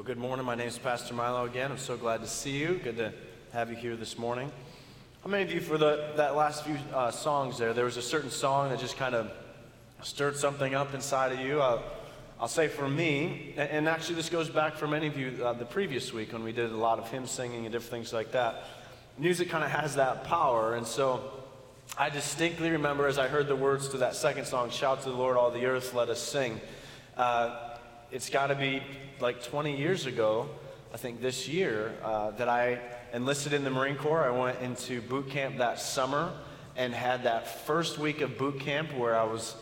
Well, good morning. My name is Pastor Milo again. I'm so glad to see you. Good to have you here this morning. How many of you, for the, that last few uh, songs there, there was a certain song that just kind of stirred something up inside of you? Uh, I'll say for me, and, and, actually this goes back for many of you uh, the previous week when we did a lot of hymn singing and different things like that. Music kind of has that power, and so I distinctly remember as I heard the words to that second song, Shout to the Lord, all the earth, let us sing. Uh, it's got to be like 20 years ago, I think this year, uh, that I enlisted in the Marine Corps. I went into boot camp that summer and had that first week of boot camp where I was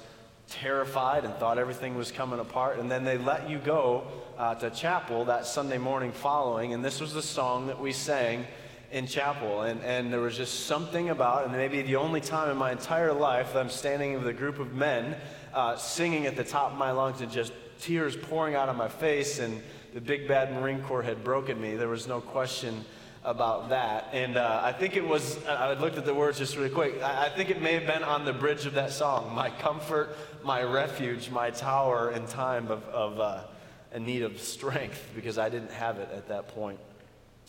terrified and thought everything was coming apart. And then they let you go uh, to chapel that Sunday morning following. And this was the song that we sang in chapel. And, and there was just something about, and maybe the only time in my entire life that I'm standing with a group of men uh, singing at the top of my lungs and just tears pouring out of my face, and the big bad Marine Corps had broken me. There was no question about that. And uh, I think it was, I looked at the words just really quick. I, I, think it may have been on the bridge of that song My comfort, my refuge, my tower in time of, of uh, a need of strength, because I didn't have it at that point.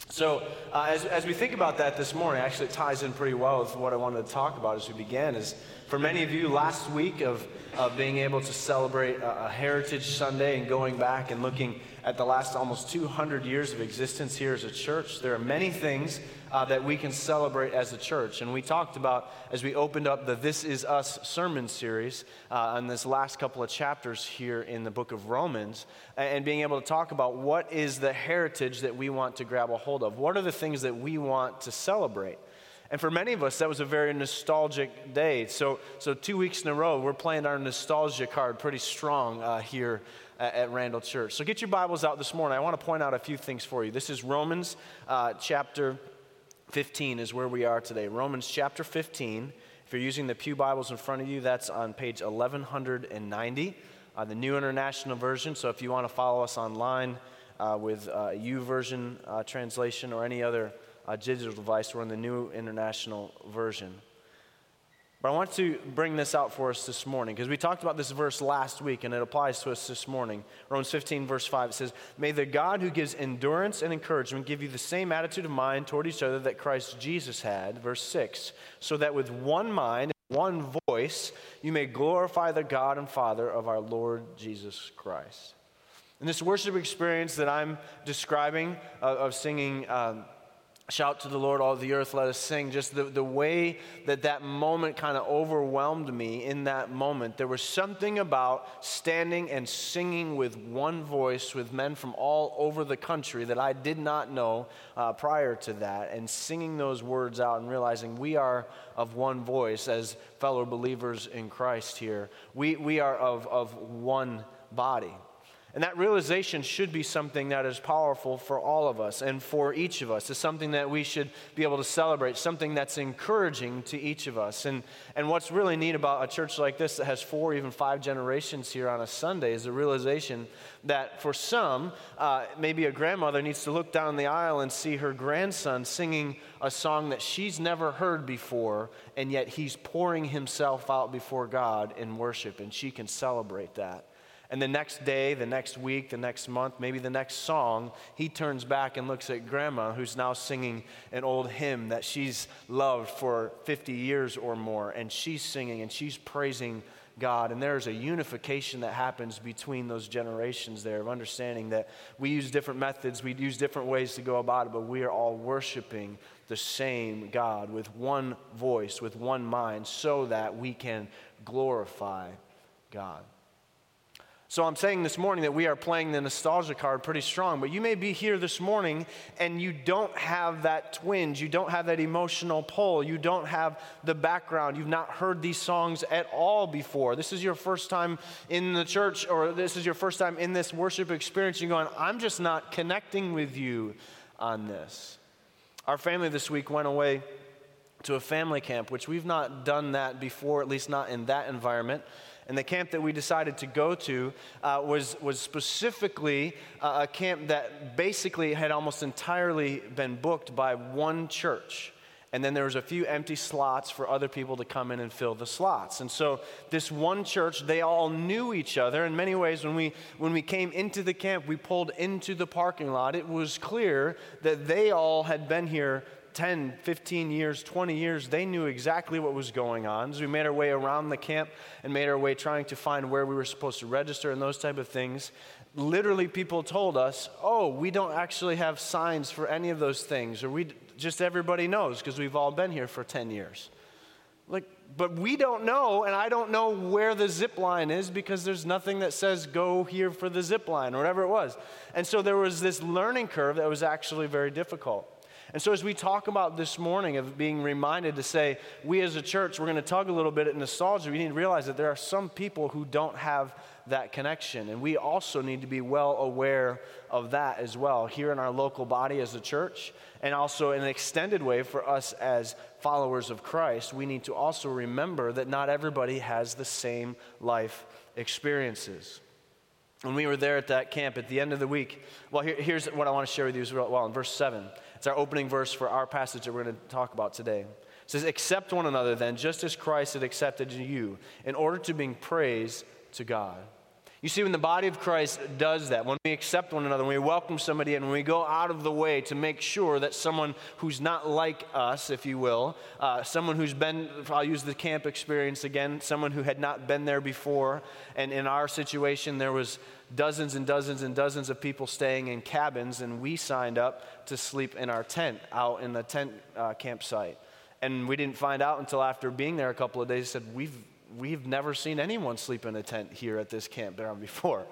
So, uh, as, as we think about that this morning, actually, it ties in pretty well with what I wanted to talk about as we began. Is for many of you, last week of uh, being able to celebrate a, a, Heritage Sunday and going back and looking at the last almost 200 years of existence here as a church, there are many things uh, that we can celebrate as a church. And we talked about as we opened up the This Is Us sermon series uh, on this last couple of chapters here in the book of Romans, and being able to talk about what is the heritage that we want to grab a hold of. What are the things that we want to celebrate? And for many of us, that was a very nostalgic day. So, so two weeks in a row, we're playing our nostalgia card pretty strong uh, here at, Randall Church. So get your Bibles out this morning. I want to point out a few things for you. This is Romans uh, chapter 15 is where we are today. Romans chapter 15. If you're using the Pew Bibles in front of you, that's on page 1190, uh, the New International Version. So if you want to follow us online uh, with uh, version uh, translation or any other uh, digital device, we're in the New International Version. But I want to bring this out for us this morning because we talked about this verse last week and it applies to us this morning. Romans 15, verse 5, it says, May the God who gives endurance and encouragement give you the same attitude of mind toward each other that Christ Jesus had. Verse 6, so that with one mind one voice you may glorify the God and Father of our Lord Jesus Christ. And this worship experience that I'm describing uh, of singing. Um, Shout to the Lord, all the earth, let us sing. Just the, the way that that moment kind of overwhelmed me in that moment. There was something about standing and singing with one voice with men from all over the country that I did not know uh, prior to that, and singing those words out and realizing we are of one voice as fellow believers in Christ here. We, we are of, of one body. And that realization should be something that is powerful for all of us and for each of us. It's something that we should be able to celebrate, something that's encouraging to each of us. And, and what's really neat about a church like this that has four, even five generations here on a Sunday is the realization that for some, uh, maybe a grandmother needs to look down the aisle and see her grandson singing a song that she's never heard before, and yet he's pouring himself out before God in worship, and she can celebrate that. And the next day, the next week, the next month, maybe the next song, he turns back and looks at grandma, who's now singing an old hymn that she's loved for 50 years or more. And she's singing and she's praising God. And there's a unification that happens between those generations there of understanding that we use different methods, we use different ways to go about it, but we are all worshiping the same God with one voice, with one mind, so that we can glorify God. So I'm saying this morning that we are playing the nostalgia card pretty strong, but you may be here this morning and you don't have that twinge, you don't have that emotional pull, you don't have the background, you've not heard these songs at all before. This is your first time in the church, or this is your first time in this worship experience. You're going, I'm just not connecting with you on this. Our family this week went away to a family camp, which we've not done that before, at least not in that environment. And the camp that we decided to go to uh, was, was specifically uh, a camp that basically had almost entirely been booked by one church. and then there was a few empty slots for other people to come in and fill the slots. And so this one church they all knew each other. In many ways when we when we came into the camp we pulled into the parking lot. It was clear that they all had been here 10 15 years 20 years they knew exactly what was going on as we made our way around the camp and made our way trying to find where we were supposed to register and those type of things literally people told us oh we don't actually have signs for any of those things or we just everybody knows because we've all been here for 10 years. Like, but we don't know, and I don't know where the zip line is because there's nothing that says go here for the zip line or whatever it was. And so there was this learning curve that was actually very difficult. And so, as we talk about this morning of being reminded to say, we as a church, we're going to tug a little bit at nostalgia, we need to realize that there are some people who don't have that connection. And we also need to be well aware of that as well, here in our local body as a church, and also in an extended way for us as followers of Christ. We need to also remember that not everybody has the same life experiences. When we were there at that camp at the end of the week, well, here, here's what I want to share with you as well. In verse 7, it's our opening verse for our passage that we're going to talk about today. It says, Accept one another then, just as Christ had accepted you, in order to bring praise to God. You see, when the body of Christ does that, when we accept one another, when we welcome somebody in, when we go out of the way to make sure that someone who's not like us, if you will, uh, someone who's been, I'll use the camp experience again, someone who had not been there before, and in our situation, there was dozens and dozens and dozens of people staying in cabins, and we signed up to sleep in our tent out in the tent uh, campsite. And we didn't find out until after being there a couple of days, said, We've we've never seen anyone sleep in a tent here at this campground before.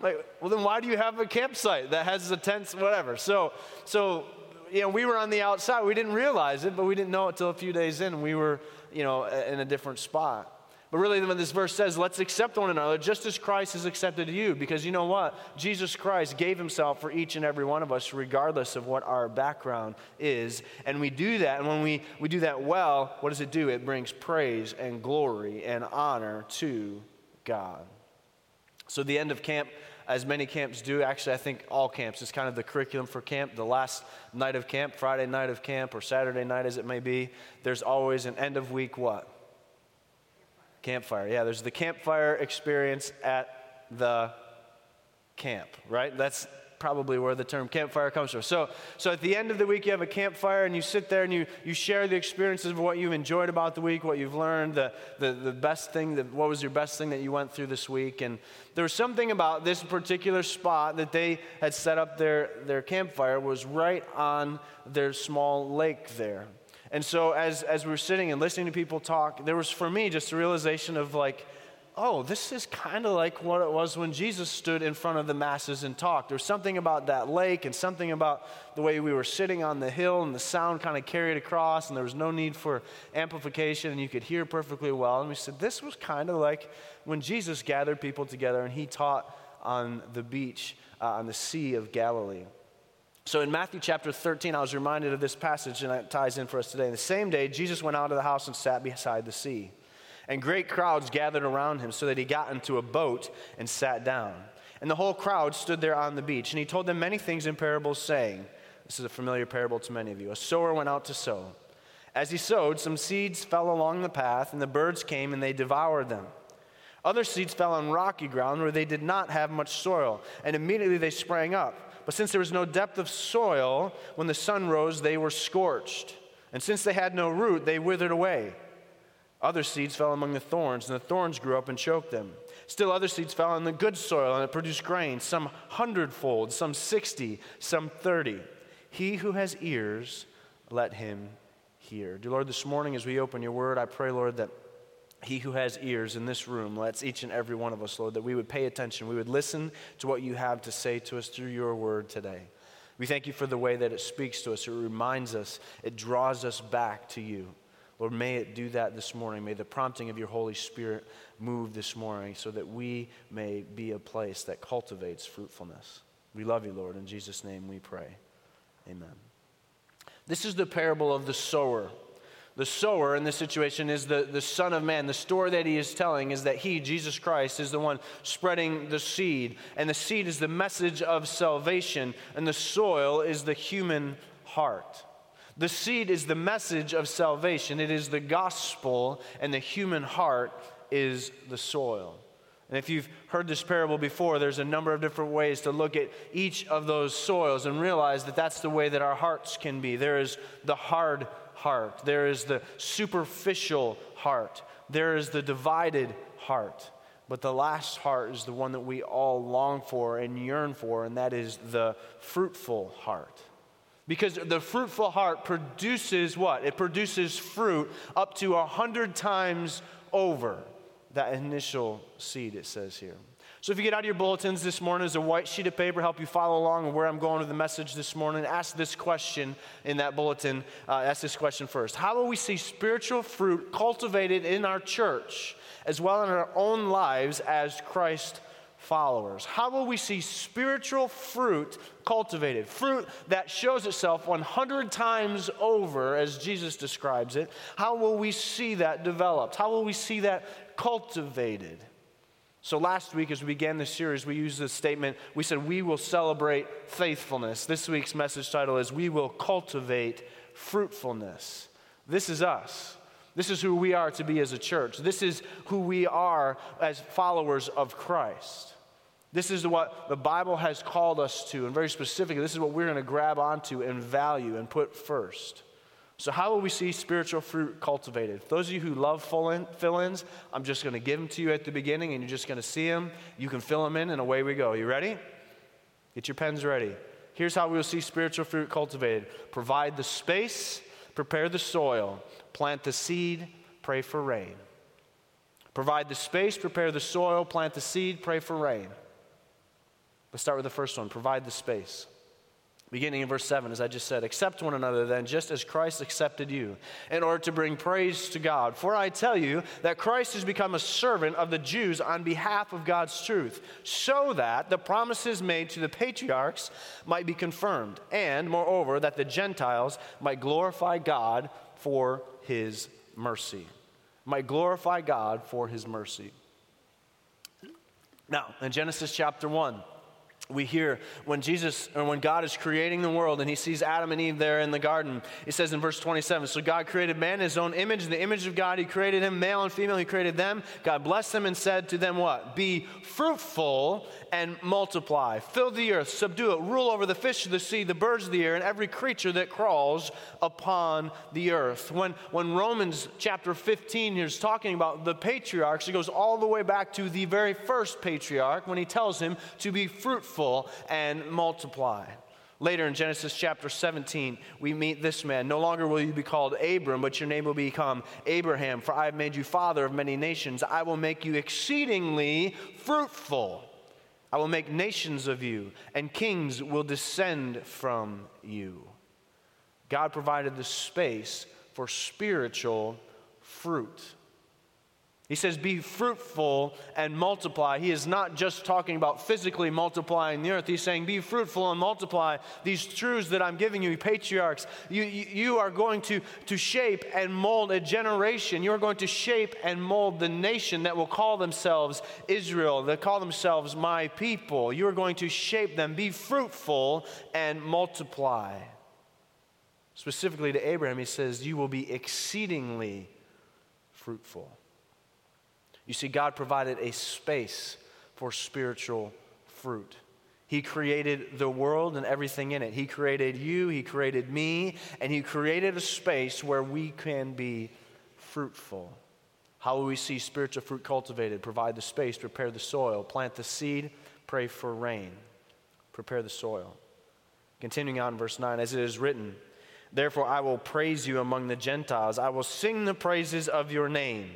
Like, well, then why do you have a campsite that has the tents, whatever? So, so, you know, we were on the outside. We didn't realize it, but we didn't know it till a few days in. We were, you know, in a different spot. But really, when this verse says, let's accept one another just as Christ has accepted you, because you know what? Jesus Christ gave himself for each and every one of us, regardless of what our background is. And we do that, and when we, we do that well, what does it do? It brings praise and glory and honor to God. So, the end of camp, as many camps do, actually, I think all camps, is kind of the curriculum for camp. The last night of camp, Friday night of camp, or Saturday night as it may be, there's always an end of week what? Campfire. Yeah, there's the campfire experience at the camp, right? That's probably where the term campfire comes from. So, so at the end of the week, you have a campfire and you sit there and you, you share the experiences of what you've enjoyed about the week, what you've learned, the, the, the best thing, that, what was your best thing that you went through this week. And there was something about this particular spot that they had set up their, their campfire was right on their small lake there. And so as, as we were sitting and listening to people talk, there was for me just a realization of like, oh, this is kind of like what it was when Jesus stood in front of the masses and talked. There's something about that lake and something about the way we were sitting on the hill and the sound kind of carried across and there was no need for amplification and you could hear perfectly well. And we said, this was kind of like when Jesus gathered people together and he taught on the beach, uh, on the Sea of Galilee. So in Matthew chapter 13, I was reminded of this passage, and it ties in for us today. The same day, Jesus went out of the house and sat beside the sea. And great crowds gathered around him, so that he got into a boat and sat down. And the whole crowd stood there on the beach. And he told them many things in parables, saying, This is a familiar parable to many of you. A sower went out to sow. As he sowed, some seeds fell along the path, and the birds came and they devoured them. Other seeds fell on rocky ground where they did not have much soil, and immediately they sprang up. But since there was no depth of soil, when the sun rose, they were scorched. And since they had no root, they withered away. Other seeds fell among the thorns, and the thorns grew up and choked them. Still, other seeds fell on the good soil, and it produced grain, some hundredfold, some sixty, some thirty. He who has ears, let him hear. Dear Lord, this morning as we open your word, I pray, Lord, that he who has ears in this room lets each and every one of us, Lord, that we would pay attention. We would listen to what you have to say to us through your word today. We thank you for the way that it speaks to us, it reminds us, it draws us back to you. Lord, may it do that this morning. May the prompting of your Holy Spirit move this morning so that we may be a place that cultivates fruitfulness. We love you, Lord. In Jesus' name we pray. Amen. This is the parable of the sower. The sower in this situation is the, the Son of Man. The story that he is telling is that he, Jesus Christ, is the one spreading the seed. And the seed is the message of salvation, and the soil is the human heart. The seed is the message of salvation, it is the gospel, and the human heart is the soil. And if you've heard this parable before, there's a number of different ways to look at each of those soils and realize that that's the way that our hearts can be. There is the hard heart, there is the superficial heart, there is the divided heart. But the last heart is the one that we all long for and yearn for, and that is the fruitful heart. Because the fruitful heart produces what? It produces fruit up to a hundred times over that initial seed, it says here. So if you get out of your bulletins this morning, there's a white sheet of paper help you follow along where I'm going with the message this morning. Ask this question in that bulletin. Uh, ask this question first. How will we see spiritual fruit cultivated in our church as well in our own lives as Christ followers? How will we see spiritual fruit cultivated? Fruit that shows itself 100 times over, as Jesus describes it. How will we see that developed? How will we see that cultivated? So, last week, as we began this series, we used this statement. We said, We will celebrate faithfulness. This week's message title is, We will cultivate fruitfulness. This is us. This is who we are to be as a church. This is who we are as followers of Christ. This is what the Bible has called us to, and very specifically, this is what we're going to grab onto and value and put first. So, how will we see spiritual fruit cultivated? those of you who love fill ins, I'm just going to give them to you at the beginning and you're just going to see them. You can fill them in and away we go. You ready? Get your pens ready. Here's how we will see spiritual fruit cultivated provide the space, prepare the soil, plant the seed, pray for rain. Provide the space, prepare the soil, plant the seed, pray for rain. Let's start with the first one provide the space. Beginning in verse 7, as I just said, accept one another then, just as Christ accepted you, in order to bring praise to God. For I tell you that Christ has become a servant of the Jews on behalf of God's truth, so that the promises made to the patriarchs might be confirmed, and moreover, that the Gentiles might glorify God for his mercy. Might glorify God for his mercy. Now, in Genesis chapter 1, we hear when Jesus or when God is creating the world and he sees Adam and Eve there in the garden. He says in verse 27 So God created man in his own image, in the image of God, he created him, male and female, he created them. God blessed them and said to them, What? Be fruitful and multiply. Fill the earth, subdue it, rule over the fish of the sea, the birds of the air, and every creature that crawls upon the earth. When, when Romans chapter 15 is talking about the patriarchs, it goes all the way back to the very first patriarch when he tells him to be fruitful and multiply. Later in Genesis chapter 17, we meet this man. No longer will you be called Abram, but your name will become Abraham, for I have made you father of many nations. I will make you exceedingly fruitful. I will make nations of you, and kings will descend from you. God provided the space for spiritual fruit. He says, Be fruitful and multiply. He is not just talking about physically multiplying the earth. He's saying, Be fruitful and multiply these truths that I'm giving you, patriarchs. You, you, are going to, to shape and mold a generation. You are going to shape and mold the nation that will call themselves Israel, that call themselves my people. You are going to shape them. Be fruitful and multiply. Specifically to Abraham, he says, You will be exceedingly fruitful. You see, God provided a space for spiritual fruit. He created the world and everything in it. He created you, He created me, and He created a space where we can be fruitful. How will we see spiritual fruit cultivated? Provide the space, prepare the soil, plant the seed, pray for rain, prepare the soil. Continuing on, verse 9, as it is written, Therefore I will praise you among the Gentiles, I will sing the praises of your name.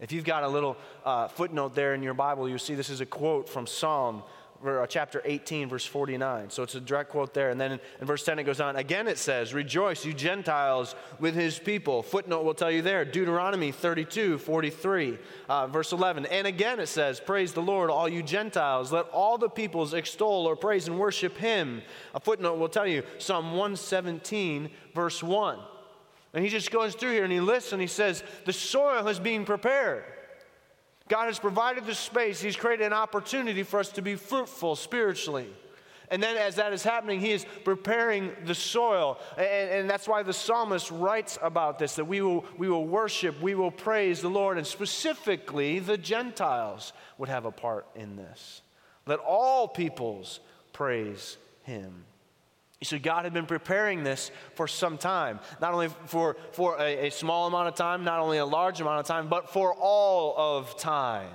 If you've got a little uh, footnote there in your Bible, you'll see this is a quote from Psalm uh, chapter 18, verse 49. So it's a direct quote there. And then in, verse 10 it goes on. Again it says, Rejoice, you Gentiles, with his people. Footnote will tell you there. Deuteronomy 32, 43, uh, verse 11. And again it says, Praise the Lord, all you Gentiles. Let all the peoples extol or praise and worship him. A footnote will tell you Psalm 117, verse 1. And he just goes through here and he lists and he says, The soil is being prepared. God has provided the space, He's created an opportunity for us to be fruitful spiritually. And then, as that is happening, he is preparing the soil. And, and, that's why the psalmist writes about this that we will, we will worship, we will praise the Lord, and specifically the Gentiles would have a part in this. Let all peoples praise him. So God had been preparing this for some time, not only for, for a, a small amount of time, not only a large amount of time, but for all of time.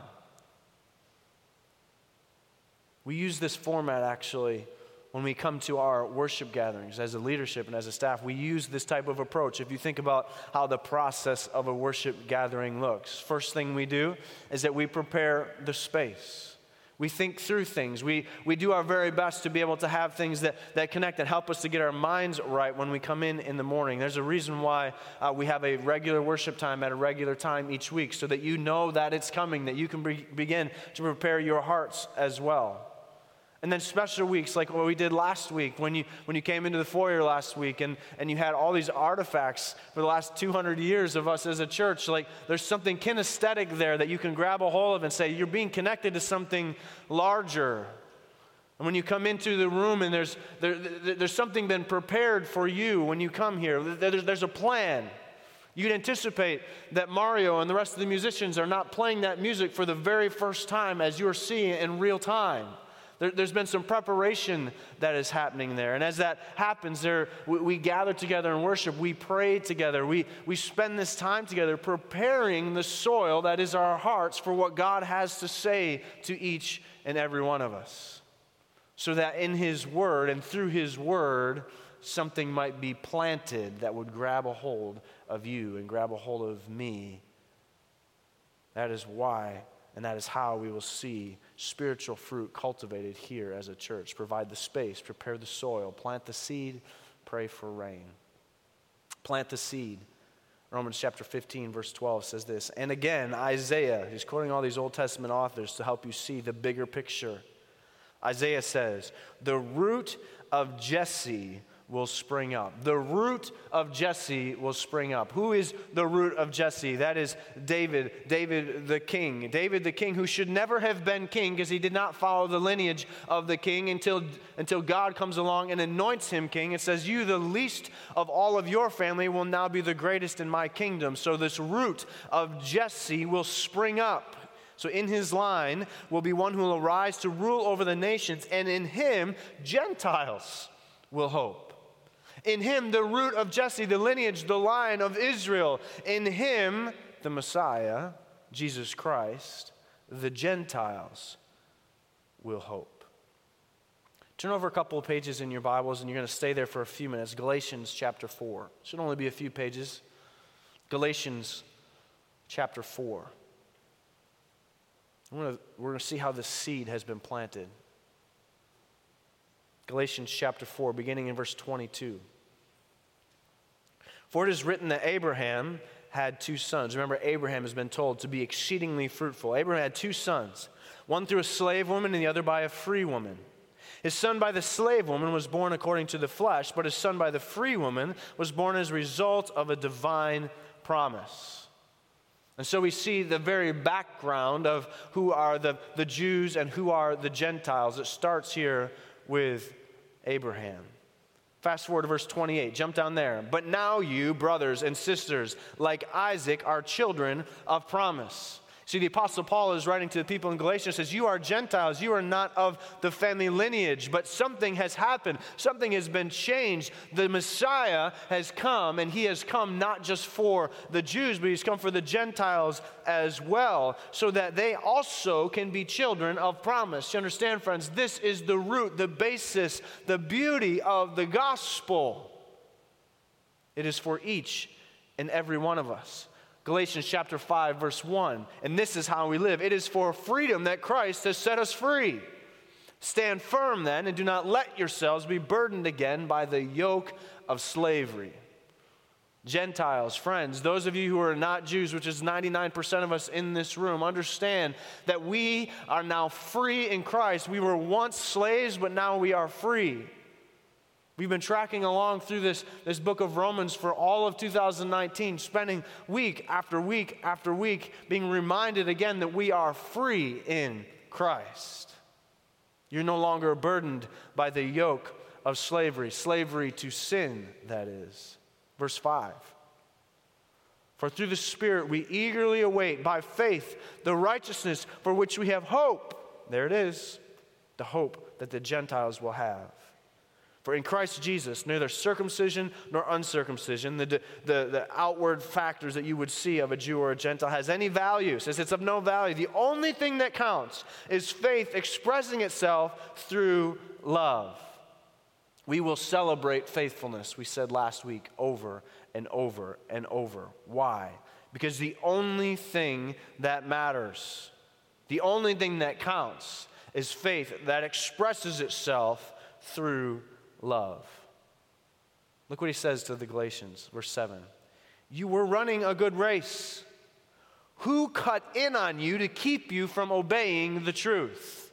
We use this format actually when we come to our worship gatherings as a leadership and as a staff. We use this type of approach. If you think about how the process of a worship gathering looks, first thing we do is that we prepare the space. We think through things. We, we do our very best to be able to have things that, that connect and help us to get our minds right when we come in in the morning. There's a reason why uh, we have a regular worship time at a regular time each week so that you know that it's coming, that you can be, begin to prepare your hearts as well. And then special weeks like what we did last week when you, when you came into the foyer last week and, and you had all these artifacts for the last 200 years of us as a church. Like there's something kinesthetic there that you can grab a hold of and say, you're being connected to something larger. And when you come into the room and there's, there, there's something been prepared for you when you come here, there's, there's a plan. You'd anticipate that Mario and the rest of the musicians are not playing that music for the very first time as you're seeing it in real time. There, has been some preparation that is happening there. And as that happens, there, we, we, gather together and worship. We pray together. We, we spend this time together preparing the soil that is our hearts for what God has to say to each and every one of us. So that in His Word and through His Word, something might be planted that would grab a hold of you and grab a hold of me. That is why and that is how we will see spiritual fruit cultivated here as a church. Provide the space, prepare the soil, plant the seed, pray for rain. Plant the seed. Romans chapter 15, verse 12 says this. And again, Isaiah, he's quoting all these Old Testament authors to help you see the bigger picture. Isaiah says, The root of Jesse will spring up. The root of Jesse will spring up. Who is the root of Jesse? That is David, David the king. David the king who should never have been king because he did not follow the lineage of the king until, until God comes along and anoints him king. and says, You, the least of all of your family, will now be the greatest in my kingdom. So this root of Jesse will spring up. So, in his line will be one who will arise to rule over the nations, and in him, Gentiles will hope. In him, the root of Jesse, the lineage, the line of Israel. In him, the Messiah, Jesus Christ, the Gentiles will hope. Turn over a couple of pages in your Bibles and you're going to stay there for a few minutes. Galatians chapter 4. It Should only be a few pages. Galatians chapter 4. We're going, to, we're going to see how the seed has been planted. Galatians chapter 4, beginning in verse 22. For it is written that Abraham had two sons. Remember, Abraham has been told to be exceedingly fruitful. Abraham had two sons, one through a slave woman and the other by a free woman. His son by the slave woman was born according to the flesh, but his son by the free woman was born as a result of a divine promise. And so we see the very background of who are the, the Jews and who are the Gentiles. It starts here with Abraham. Fast forward to verse 28, jump down there. But now you, brothers and sisters, like Isaac, are children of promise. See, the Apostle Paul is writing to the people in Galatia says, You are Gentiles, you are not of the family lineage, but something has happened. Something has been changed. The Messiah has come, and he has come not just for the Jews, but he's come for the Gentiles as well, so that they also can be children of promise. You understand, friends? This is the root, the basis, the beauty of the gospel. It is for each and every one of us. Galatians chapter 5, verse 1. And this is how we live it is for freedom that Christ has set us free. Stand firm then, and do not let yourselves be burdened again by the yoke of slavery. Gentiles, friends, those of you who are not Jews, which is 99% of us in this room, understand that we are now free in Christ. We were once slaves, but now we are free. We've been tracking along through this, this book of Romans for all of 2019, spending week after week after week being reminded again that we are free in Christ. You're no longer burdened by the yoke of slavery, slavery to sin, that is. Verse 5. For through the Spirit we eagerly await by faith the righteousness for which we have hope. There it is, the hope that the Gentiles will have. For in Christ Jesus, neither circumcision nor uncircumcision, the, the, the outward factors that you would see of a Jew or a Gentile, has any value. Says it's of no value. The only thing that counts is faith expressing itself through love. We will celebrate faithfulness, we said last week, over and over and over. Why? Because the only thing that matters, the only thing that counts, is faith that expresses itself through love. Look what he says to the Galatians, verse 7. You were running a good race. Who cut in on you to keep you from obeying the truth?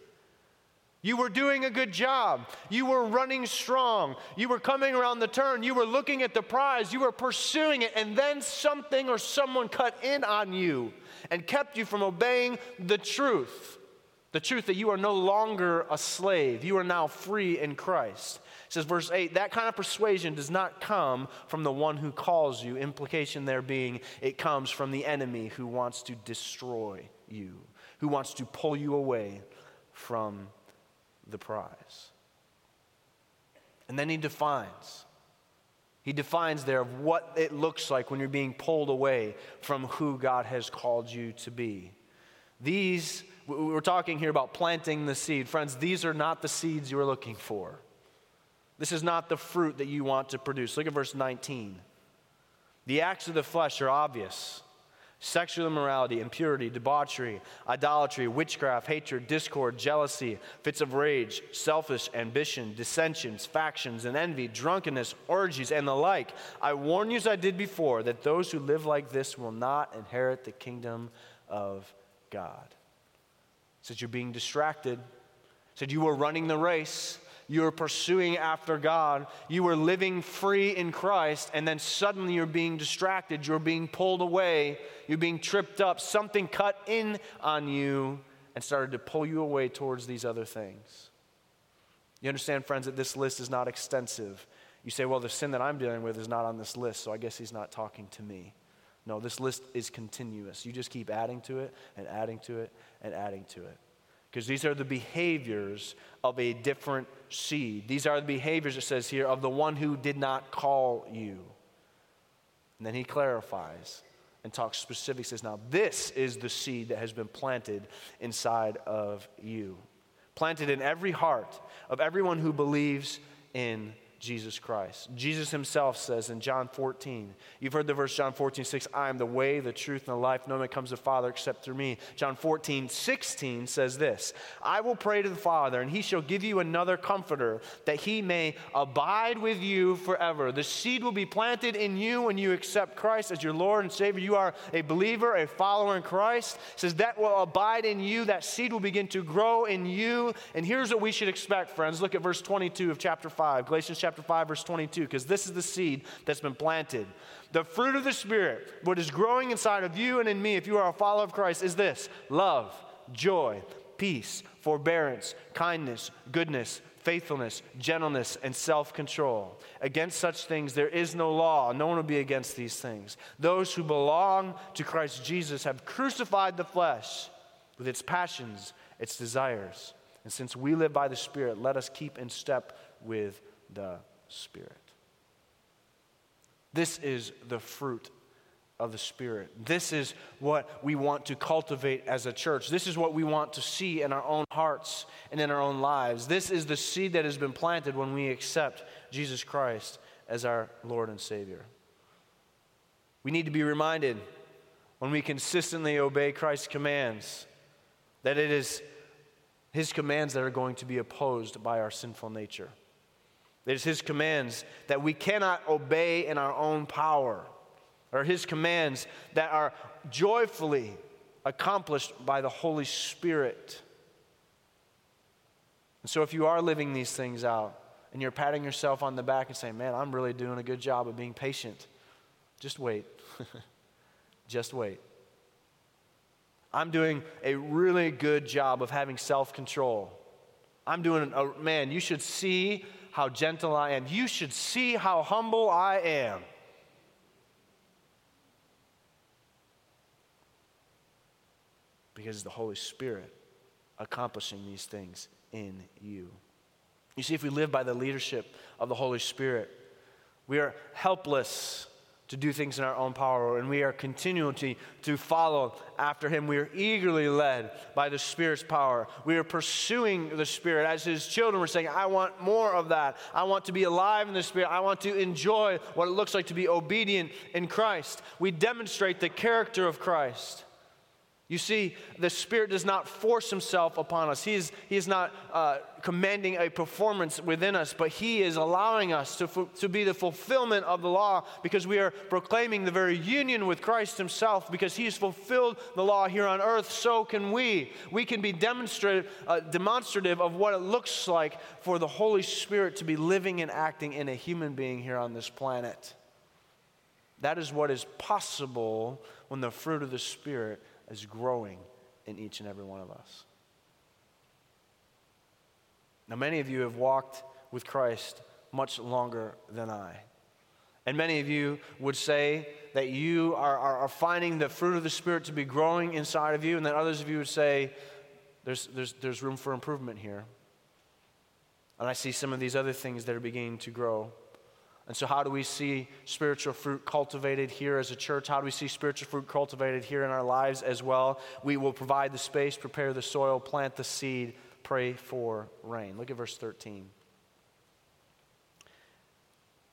You were doing a good job. You were running strong. You were coming around the turn. You were looking at the prize. You were pursuing it. And then something or someone cut in on you and kept you from obeying the truth. The truth that you are no longer a slave. You are now free in Christ says, verse 8, that kind of persuasion does not come from the one who calls you. Implication there being, it comes from the enemy who wants to destroy you, who wants to pull you away from the prize. And then he defines. He defines there of what it looks like when you're being pulled away from who God has called you to be. These, we're talking here about planting the seed. Friends, these are not the seeds you are looking for. This is not the fruit that you want to produce. Look at verse 19. The acts of the flesh are obvious sexual immorality, impurity, debauchery, idolatry, witchcraft, hatred, discord, jealousy, fits of rage, selfish ambition, dissensions, factions, and envy, drunkenness, orgies, and the like. I warn you, as I did before, that those who live like this will not inherit the kingdom of God. Said you're being distracted. Said you were running the race you were pursuing after God, you were living free in Christ, and then suddenly you're being distracted, you're being pulled away, you're being tripped up, something cut in on you and started to pull you away towards these other things. You understand, friends, that this list is not extensive. You say, well, the sin that I'm dealing with is not on this list, so I guess he's not talking to me. No, this list is continuous. You just keep adding to it and adding to it and adding to it because these are the behaviors of a different seed. These are the behaviors, it says here, of the one who did not call you. And then he clarifies and talks specifics. Says, now this is the seed that has been planted inside of you, planted in every heart of everyone who believes in Jesus Christ. Jesus himself says in John 14, you've heard the verse John 14, 6, I am the way, the truth, and the life. No man comes to the Father except through me. John 14, 16 says this I will pray to the Father, and he shall give you another comforter, that he may abide with you forever. The seed will be planted in you when you accept Christ as your Lord and Savior. You are a believer, a follower in Christ. It says that will abide in you, that seed will begin to grow in you. And here's what we should expect, friends. Look at verse 22 of chapter 5, Galatians chapter chapter 5, verse 22, because this is the seed that's been planted. The fruit of the Spirit, what is growing inside of you and in me, if you are a follower of Christ, is this love, joy, peace, forbearance, kindness, goodness, faithfulness, gentleness, and self control. Against such things there is no law. No one will be against these things. Those who belong to Christ Jesus have crucified the flesh with its passions, its desires. And since we live by the Spirit, let us keep in step with the Spirit. This is the fruit of the Spirit. This is what we want to cultivate as a church. This is what we want to see in our own hearts and in our own lives. This is the seed that has been planted when we accept Jesus Christ as our Lord and Savior. We need to be reminded when we consistently obey Christ's commands that it is His commands that are going to be opposed by our sinful nature. It is His commands that we cannot obey in our own power, or His commands that are joyfully accomplished by the Holy Spirit. And so, if you are living these things out and you're patting yourself on the back and saying, Man, I'm really doing a good job of being patient, just wait. just wait. I'm doing a really good job of having self control. I'm doing a man, you should see how gentle I am. You should see how humble I am. Because the Holy Spirit accomplishing these things in you. You see, if we live by the leadership of the Holy Spirit, we are helpless to do things in our own power, and we are continuing to, to follow after Him. We are eagerly led by the Spirit's power. We are pursuing the Spirit. As His children, we're saying, I want more of that. I want to be alive in the Spirit. I want to enjoy what it looks like to be obedient in Christ. We demonstrate the character of Christ. You see, the Spirit does not force Himself upon us. He is, he is not uh, commanding a performance within us, but He is allowing us to, to be the fulfillment of the law because we are proclaiming the very union with Christ Himself because He has fulfilled the law here on earth. So can we. We can be demonstrative, uh, demonstrative of what it looks like for the Holy Spirit to be living and acting in a human being here on this planet. That is what is possible when the fruit of the Spirit is growing in each and every one of us. Now, many of you have walked with Christ much longer than I. And many of you would say that you are, are, are, finding the fruit of the Spirit to be growing inside of you, and then others of you would say, there's, there's, there's room for improvement here. And I see some of these other things that are beginning to grow. And so, how do we see spiritual fruit cultivated here as a church? How do we see spiritual fruit cultivated here in our lives as well? We will provide the space, prepare the soil, plant the seed, pray for rain. Look at verse 13.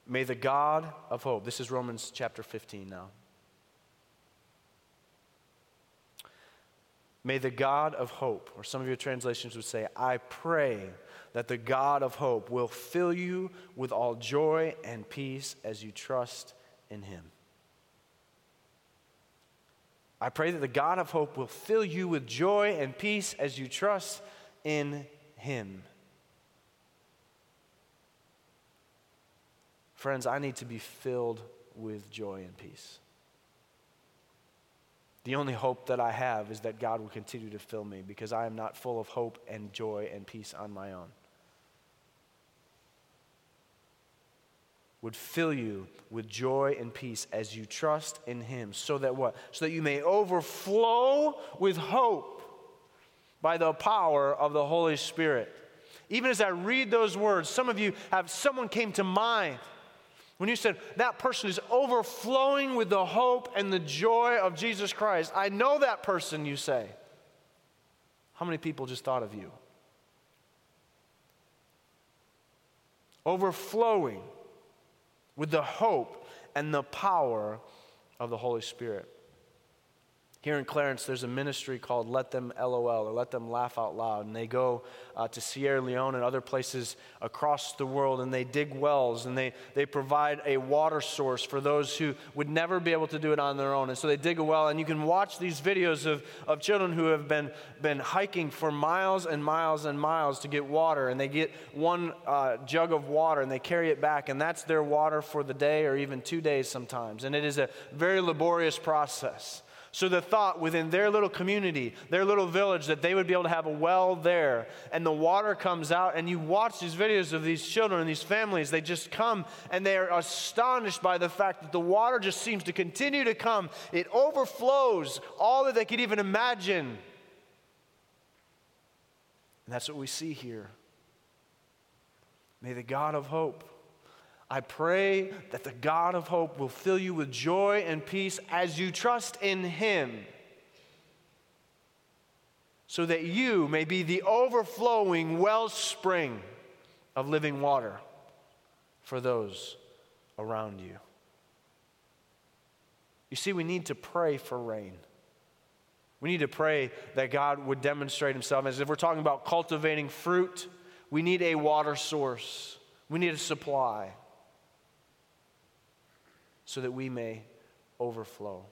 May the God of hope, this is Romans chapter 15 now. May the God of hope, or some of your translations would say, I pray that the God of hope will fill you with all joy and peace as you trust in him. I pray that the God of hope will fill you with joy and peace as you trust in him. Friends, I need to be filled with joy and peace. The only hope that I have is that God will continue to fill me because I am not full of hope and joy and peace on my own. would fill you with joy and peace as you trust in him so that what? So that you may overflow with hope by the power of the holy spirit. Even as i read those words some of you have someone came to mind when you said that person is overflowing with the hope and the joy of jesus christ i know that person you say how many people just thought of you overflowing with the hope and the power of the Holy Spirit. Here in Clarence, there's a ministry called Let Them LOL, or Let Them Laugh Out Loud. And they go uh, to Sierra Leone and other places across the world, and they dig wells, and they, they provide a water source for those who would never be able to do it on their own. And so they dig a well, and you can watch these videos of, of children who have been, been hiking for miles and miles and miles to get water. And they get one uh, jug of water, and they carry it back, and that's their water for the day or even two days sometimes. And it is a very laborious process. So the thought within their little community, their little village, that they would be able to have a well there, and the water comes out, and you watch these videos of these children and these families, they just come and they are astonished by the fact that the water just seems to continue to come. It overflows all that they could even imagine. And that's what we see here. May the God of hope I pray that the God of hope will fill you with joy and peace as you trust in Him, so that you may be the overflowing wellspring of living water for those around you. You see, we need to pray for rain. We need to pray that God would demonstrate Himself. As if we're talking about cultivating fruit, we need a water source, we need a supply so that we may overflow.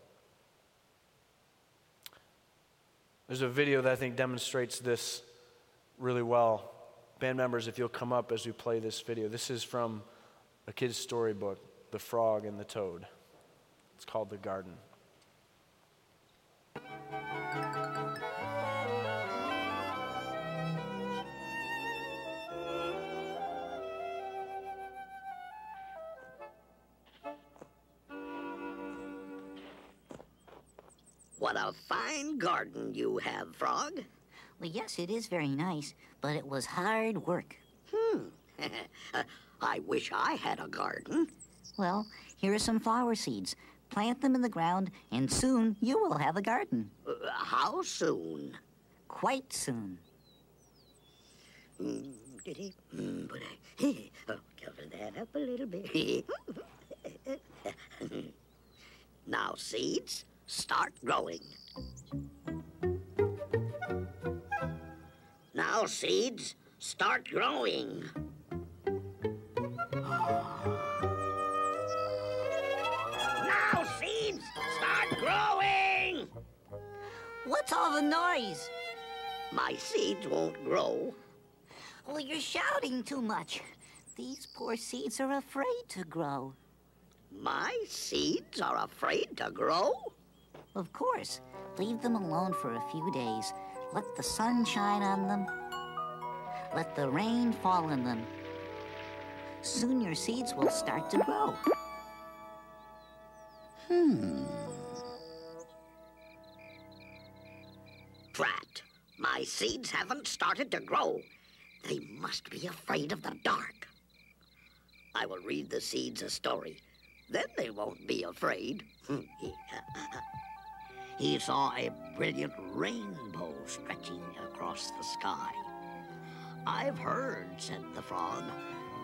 There's a video that I think demonstrates this really well. Band members, if you'll come up as we play this video. This is from a kid's storybook, The Frog and the Toad. It's called The Garden. What a fine garden you have, Frog. Well, yes, it is very nice, but it was hard work. Hmm. I wish I had a garden. Well, here are some flower seeds. Plant them in the ground, and soon you will have a garden. Uh, how soon? Quite soon. Mm, did he? Mm, but I, oh, cover that up a little bit. now, seeds, start growing. Now, seeds, start growing. Now, seeds, start growing! What's all the noise? My seeds won't grow. Well, you're shouting too much. These poor seeds are afraid to grow. My seeds are afraid to grow? Of course. Leave them alone for a few days. Let the sun shine on them. Let the rain fall on them. Soon your seeds will start to grow. Hmm. Drat. My seeds haven't started to grow. They must be afraid of the dark. I will read the seeds a story. Then they won't be afraid. he saw a brilliant rainbow stretching across the sky. I've heard, said the frog,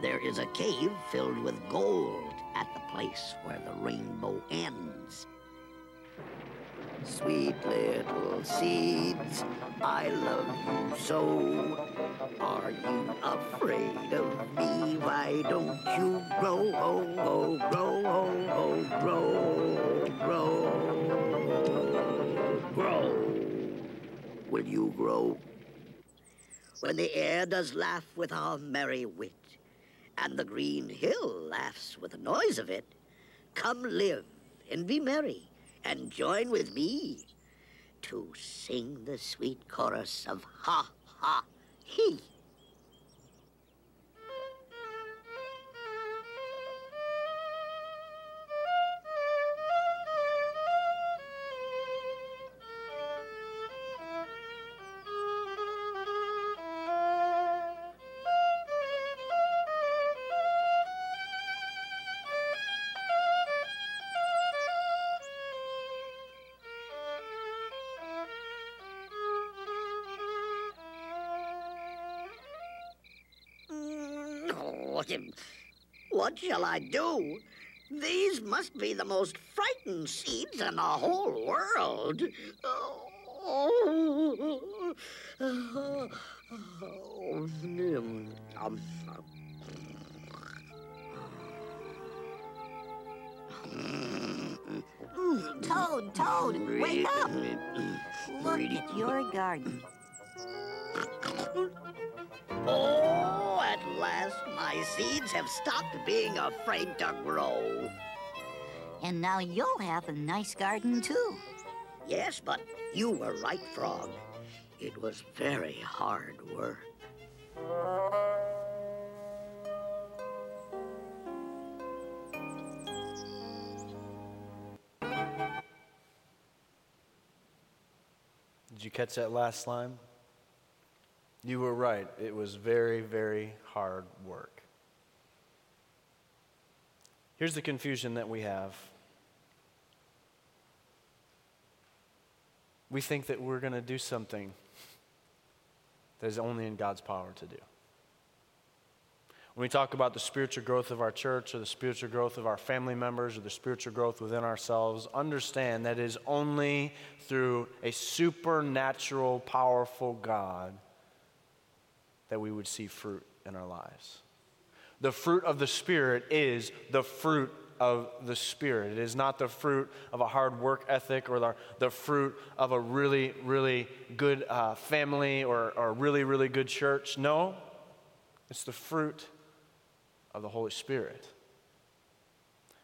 there is a cave filled with gold at the place where the rainbow ends. Sweet little seeds, I love you so. Are you afraid of me? Why don't you grow, oh, oh, grow, oh, oh, grow, grow, grow? Will you grow? When the air does laugh with our merry wit, and the green hill laughs with the noise of it, come live and be merry and join with me to sing the sweet chorus of ha ha he. What shall I do? These must be the most frightened seeds in the whole world. Oh, oh, oh, Toad, Toad, wake up! Look at your garden. Oh, at last my seeds have stopped being afraid to grow. And now you'll have a nice garden, too. Yes, but you were right, Frog. It was very hard work. Did you catch that last line? You were right. It was very, very hard work. Here's the confusion that we have we think that we're going to do something that is only in God's power to do. When we talk about the spiritual growth of our church or the spiritual growth of our family members or the spiritual growth within ourselves, understand that it is only through a supernatural, powerful God that we would see fruit in our lives. The fruit of the Spirit is the fruit of the Spirit. It is not the fruit of a hard work ethic or the, the fruit of a really, really good uh, family or, or a really, really good church. No, it's the fruit of the Holy Spirit.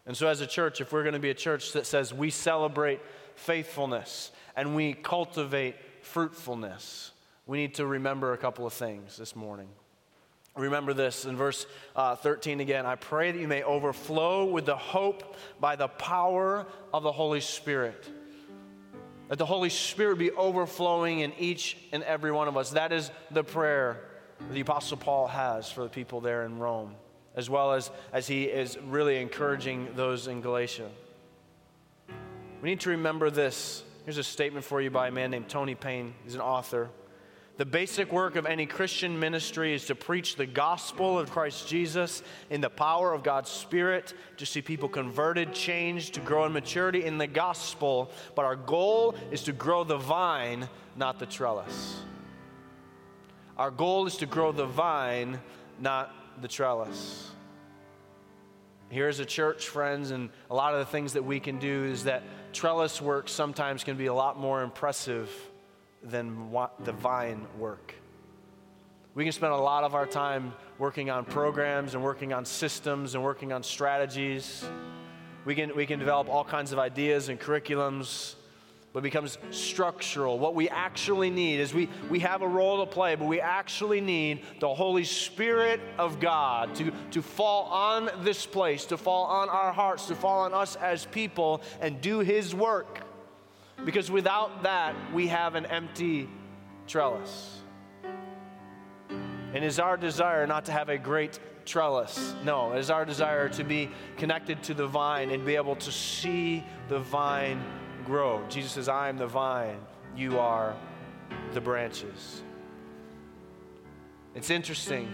And so, as a church, if we're going to be a church that says we celebrate faithfulness and we cultivate fruitfulness, we need to remember a couple of things this morning. Remember this in verse uh, 13 again. I pray that you may overflow with the hope by the power of the Holy Spirit. That the Holy Spirit be overflowing in each and every one of us. That is the prayer the Apostle Paul has for the people there in Rome, as well as, as he is really encouraging those in Galatia. We need to remember this. Here's a statement for you by a man named Tony Payne. He's an author. The basic work of any Christian ministry is to preach the gospel of Christ Jesus in the power of God's Spirit, to see people converted, changed, to grow in maturity in the gospel. But our goal is to grow the vine, not the trellis. Our goal is to grow the vine, not the trellis. Here is a church, friends, and a lot of the things that we can do is that trellis work sometimes can be a lot more impressive than the vine work. We can spend a lot of our time working on programs and working on systems and working on strategies. We can, we can develop all kinds of ideas and curriculums, but it becomes structural. What we actually need is we, we have a role to play, but we actually need the Holy Spirit of God to, to fall on this place, to fall on our hearts, to fall on us as people and do His work. Because without that, we have an empty trellis. And is our desire not to have a great trellis. No, it is our desire to be connected to the vine and be able to see the vine grow. Jesus says, I am the vine, you are the branches. It's interesting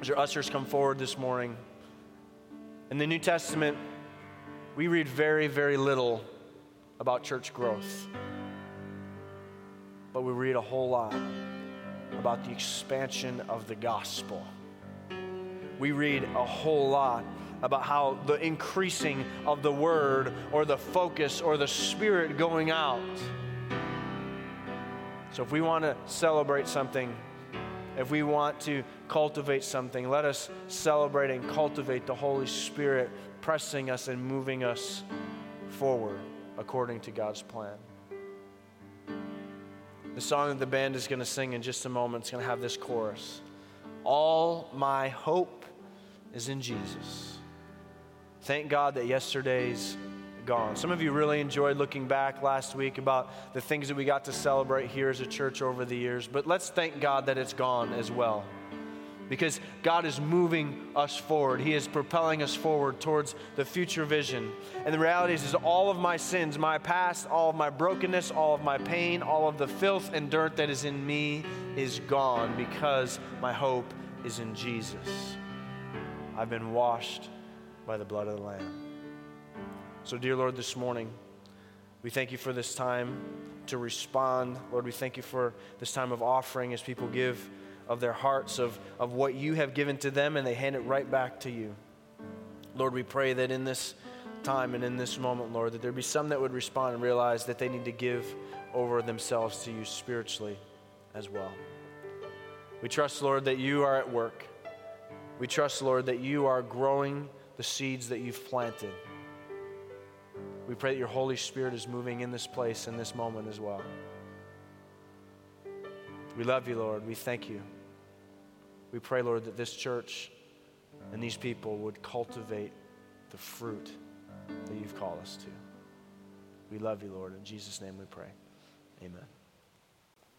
as your ushers come forward this morning. In the New Testament, we read very, very little about church growth. But we read a whole lot about the expansion of the gospel. We read a whole lot about how the increasing of the word or the focus or the spirit going out. So, if we want to celebrate something, if we want to cultivate something, let us celebrate and cultivate the Holy Spirit pressing us and moving us forward according to God's plan. The song that the band is going to sing in just a moment is going to have this chorus All my hope is in Jesus. Thank God that yesterday's gone. Some of you really enjoyed looking back last week about the things that we got to celebrate here as a church over the years, but let's thank God that it's gone as well because God is moving us forward. He is propelling us forward towards the future vision. And the reality is, is all of my sins, my past, all of my brokenness, all of my pain, all of the filth and dirt that is in me is gone because my hope is in Jesus. I've been washed by the blood of the Lamb. So, dear Lord, this morning, we thank you for this time to respond. Lord, we thank you for this time of offering as people give of their hearts, of, of what you have given to them, and they hand it right back to you. Lord, we pray that in this time and in this moment, Lord, that there be some that would respond and realize that they need to give over themselves to you spiritually as well. We trust, Lord, that you are at work. We trust, Lord, that you are growing the seeds that you've planted. We pray that your Holy Spirit is moving in this place in this moment as well. We love you, Lord. We thank you. We pray, Lord, that this church and these people would cultivate the fruit that you've called us to. We love you, Lord. In Jesus' name we pray. Amen.